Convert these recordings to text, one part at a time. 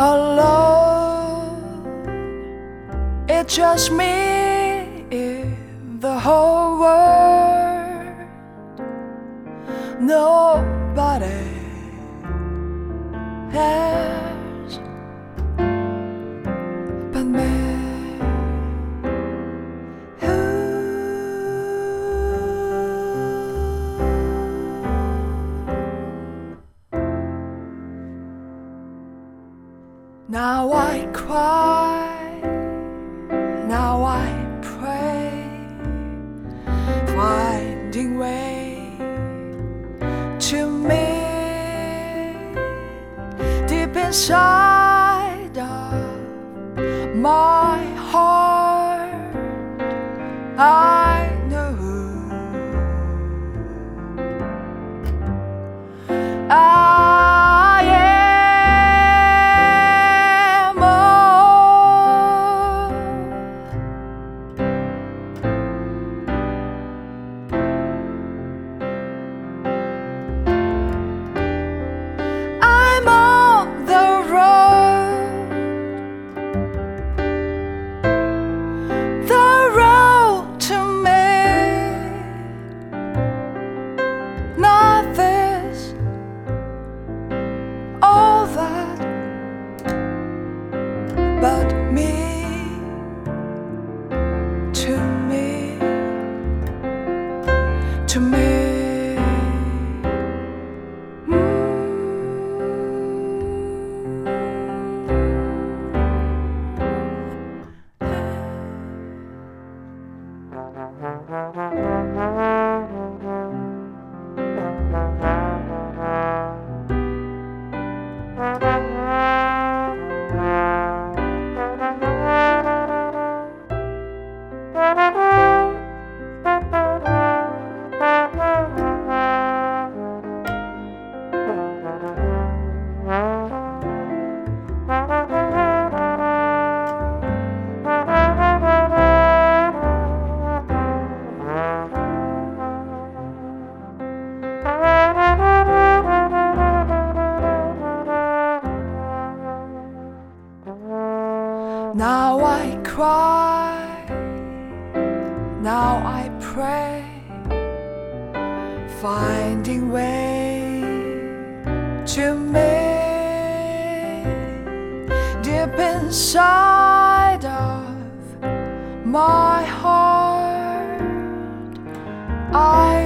alone. It's just me. Now I cry, now I pray, finding way to me deep inside of my heart. I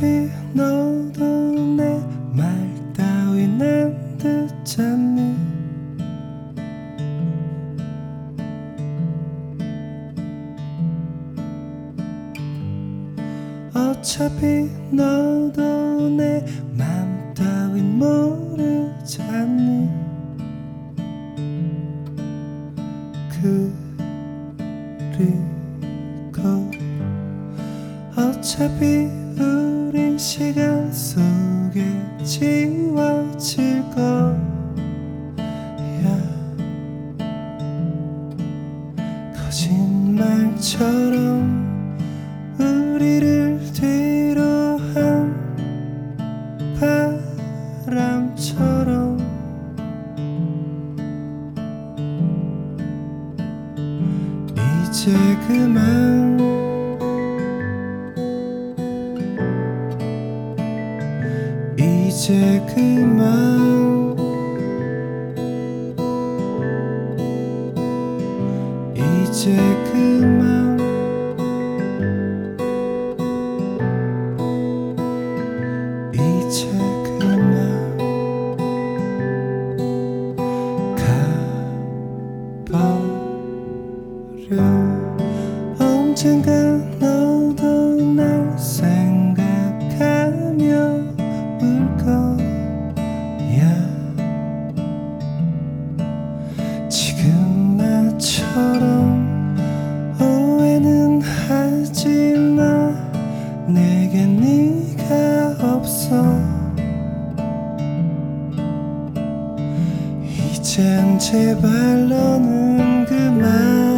be no. 제발 너는 그만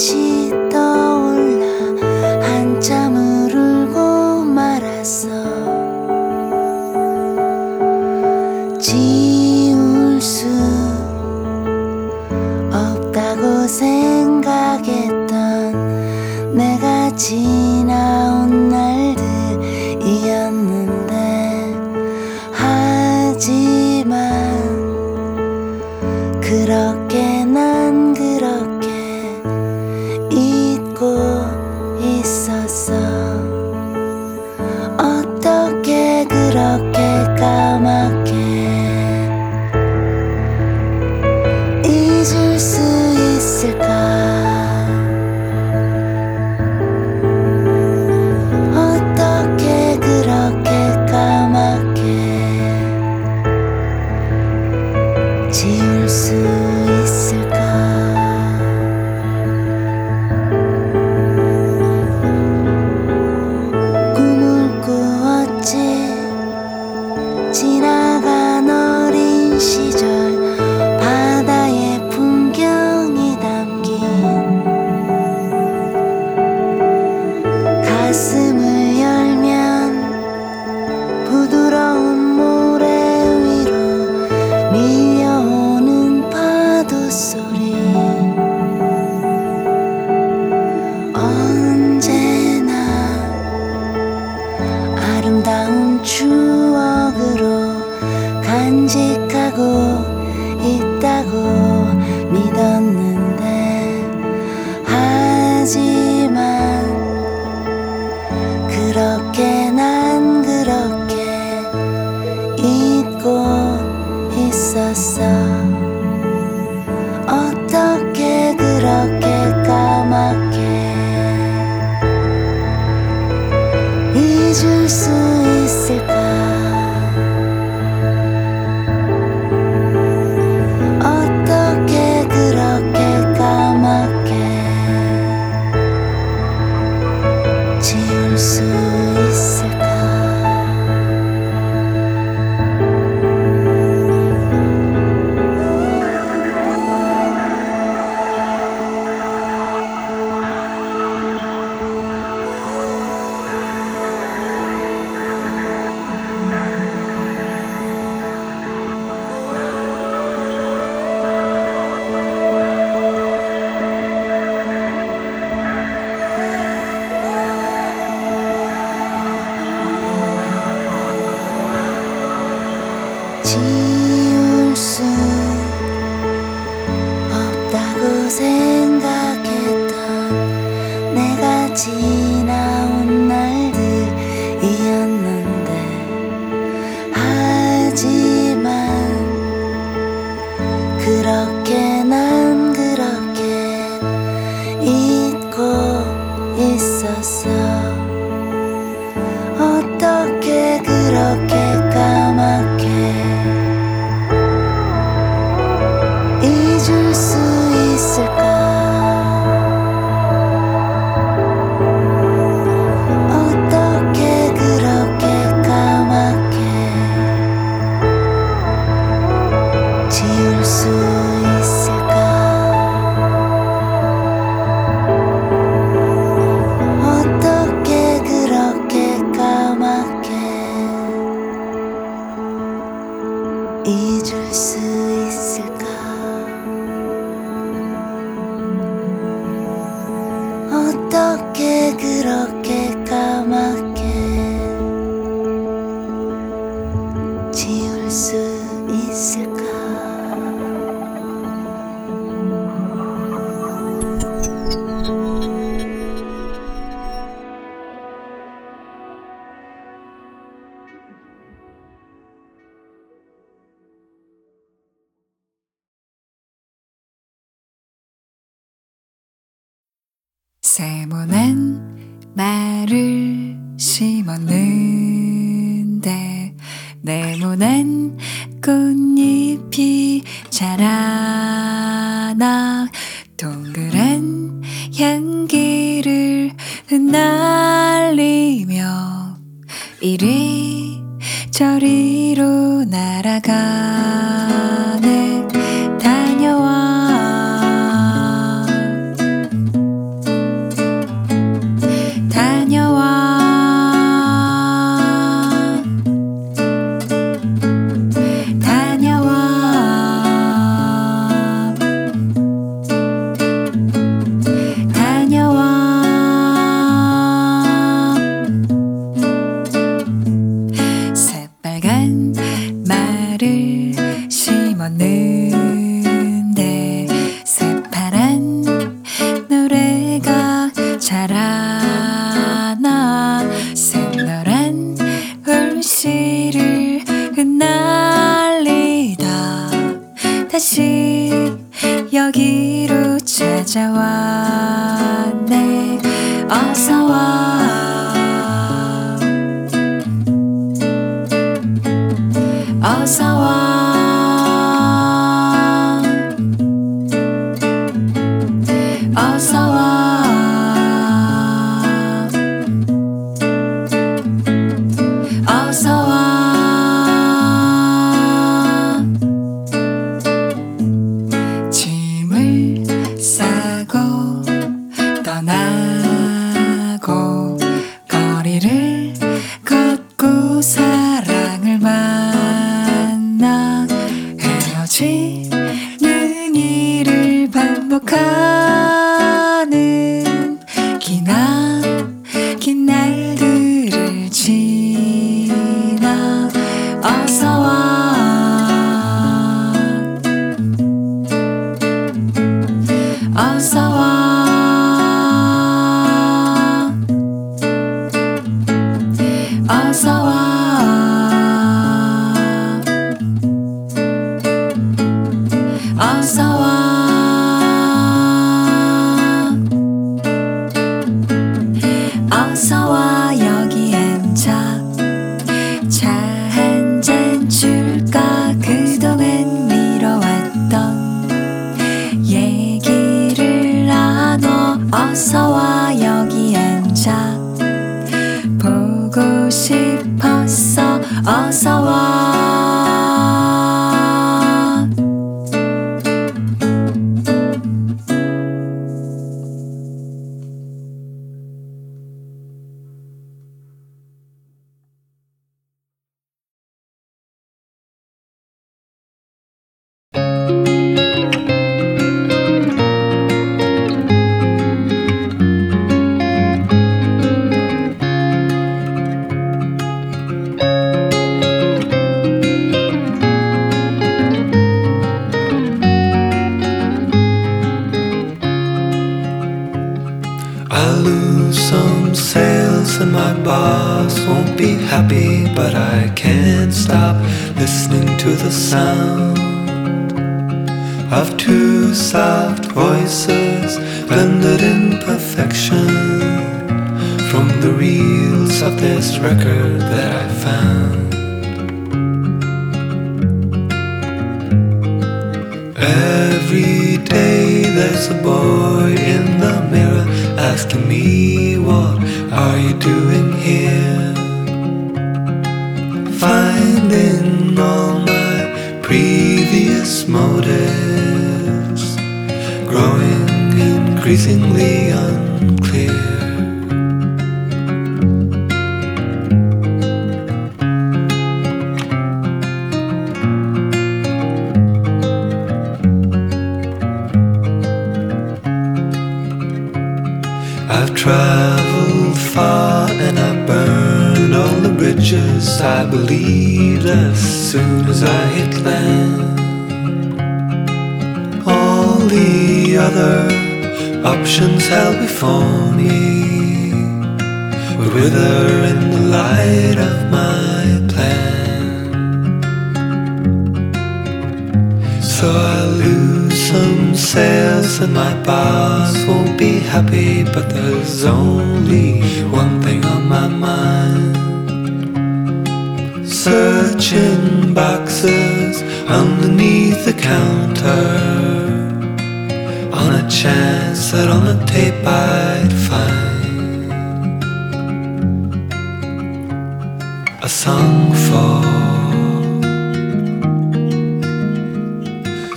心。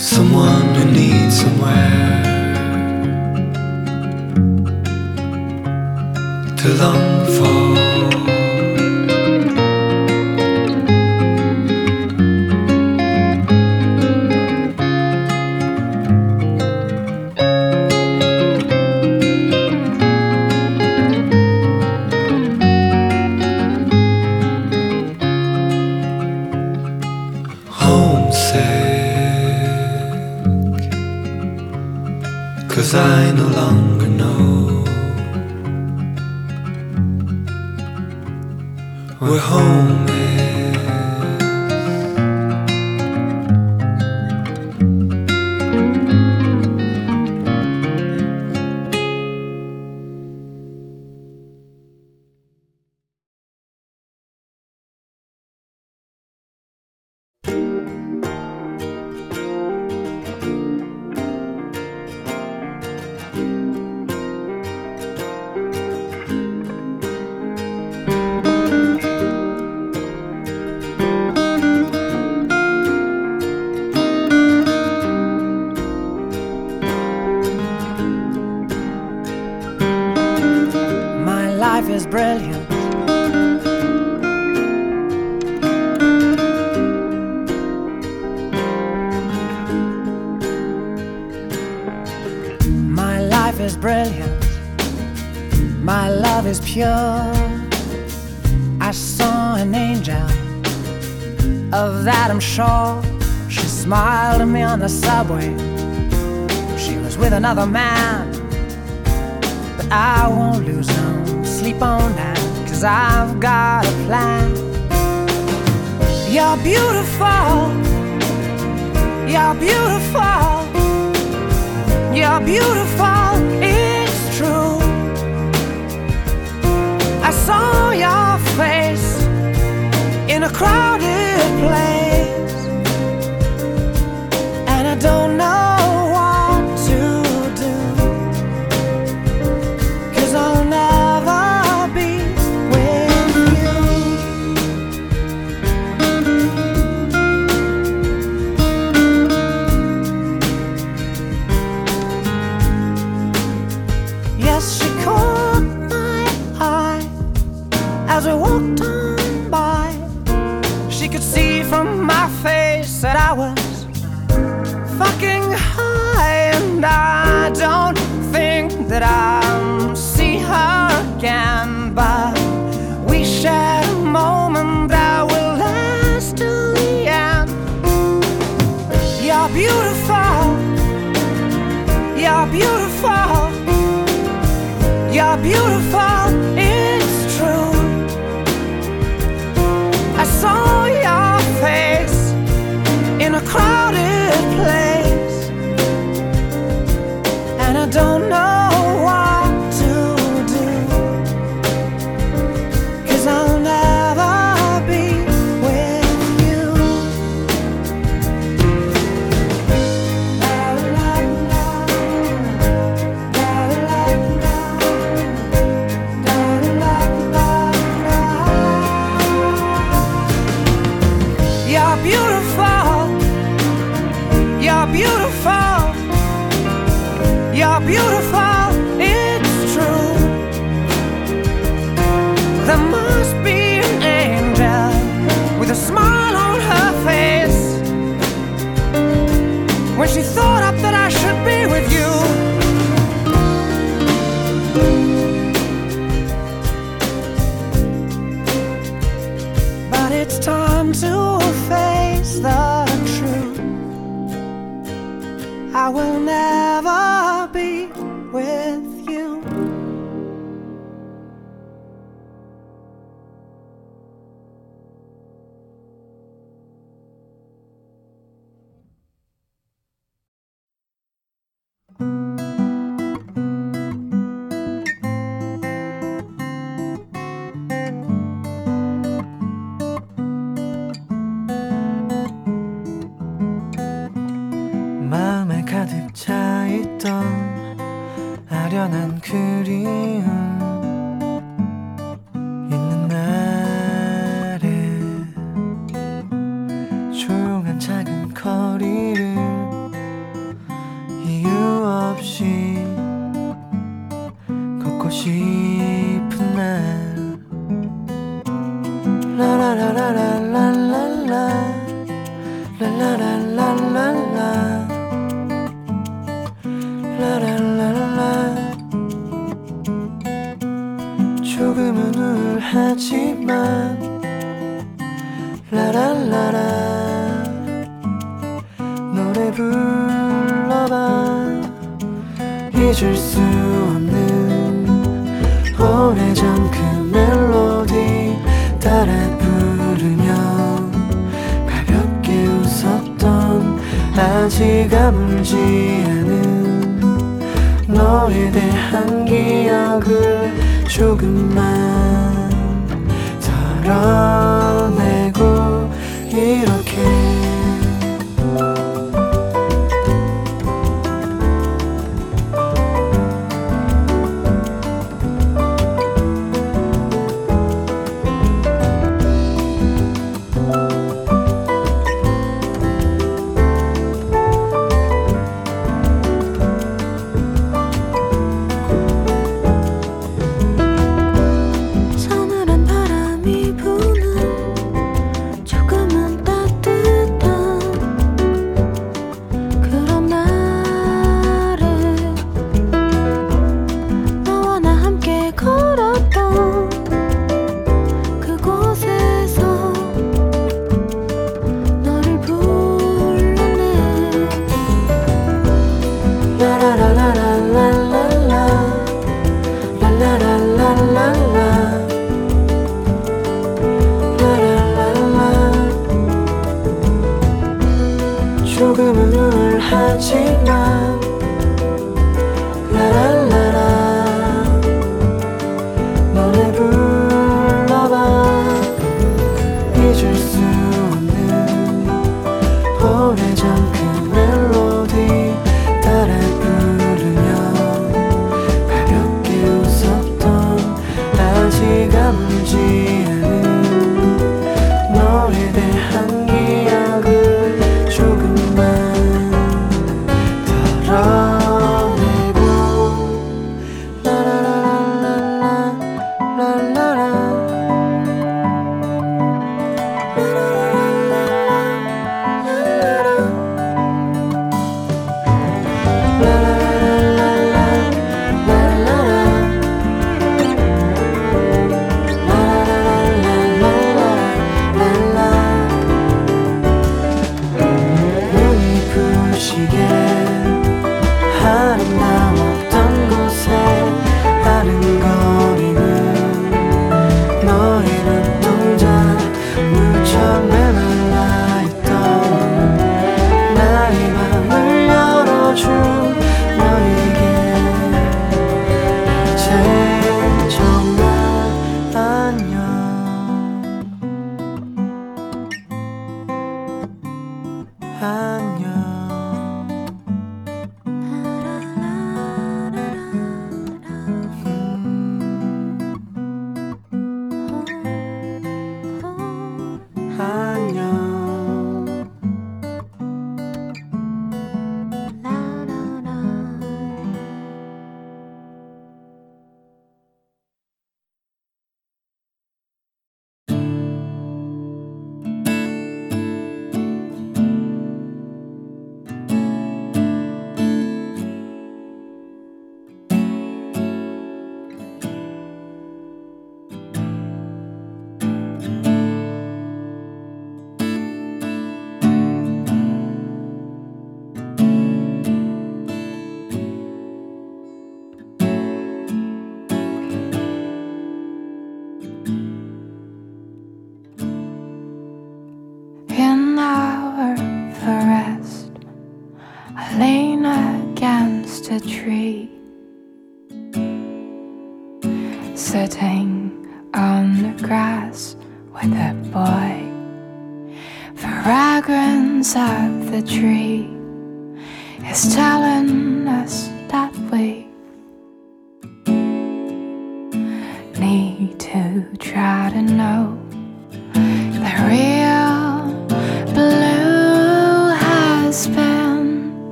Someone who needs somewhere to long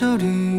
这里。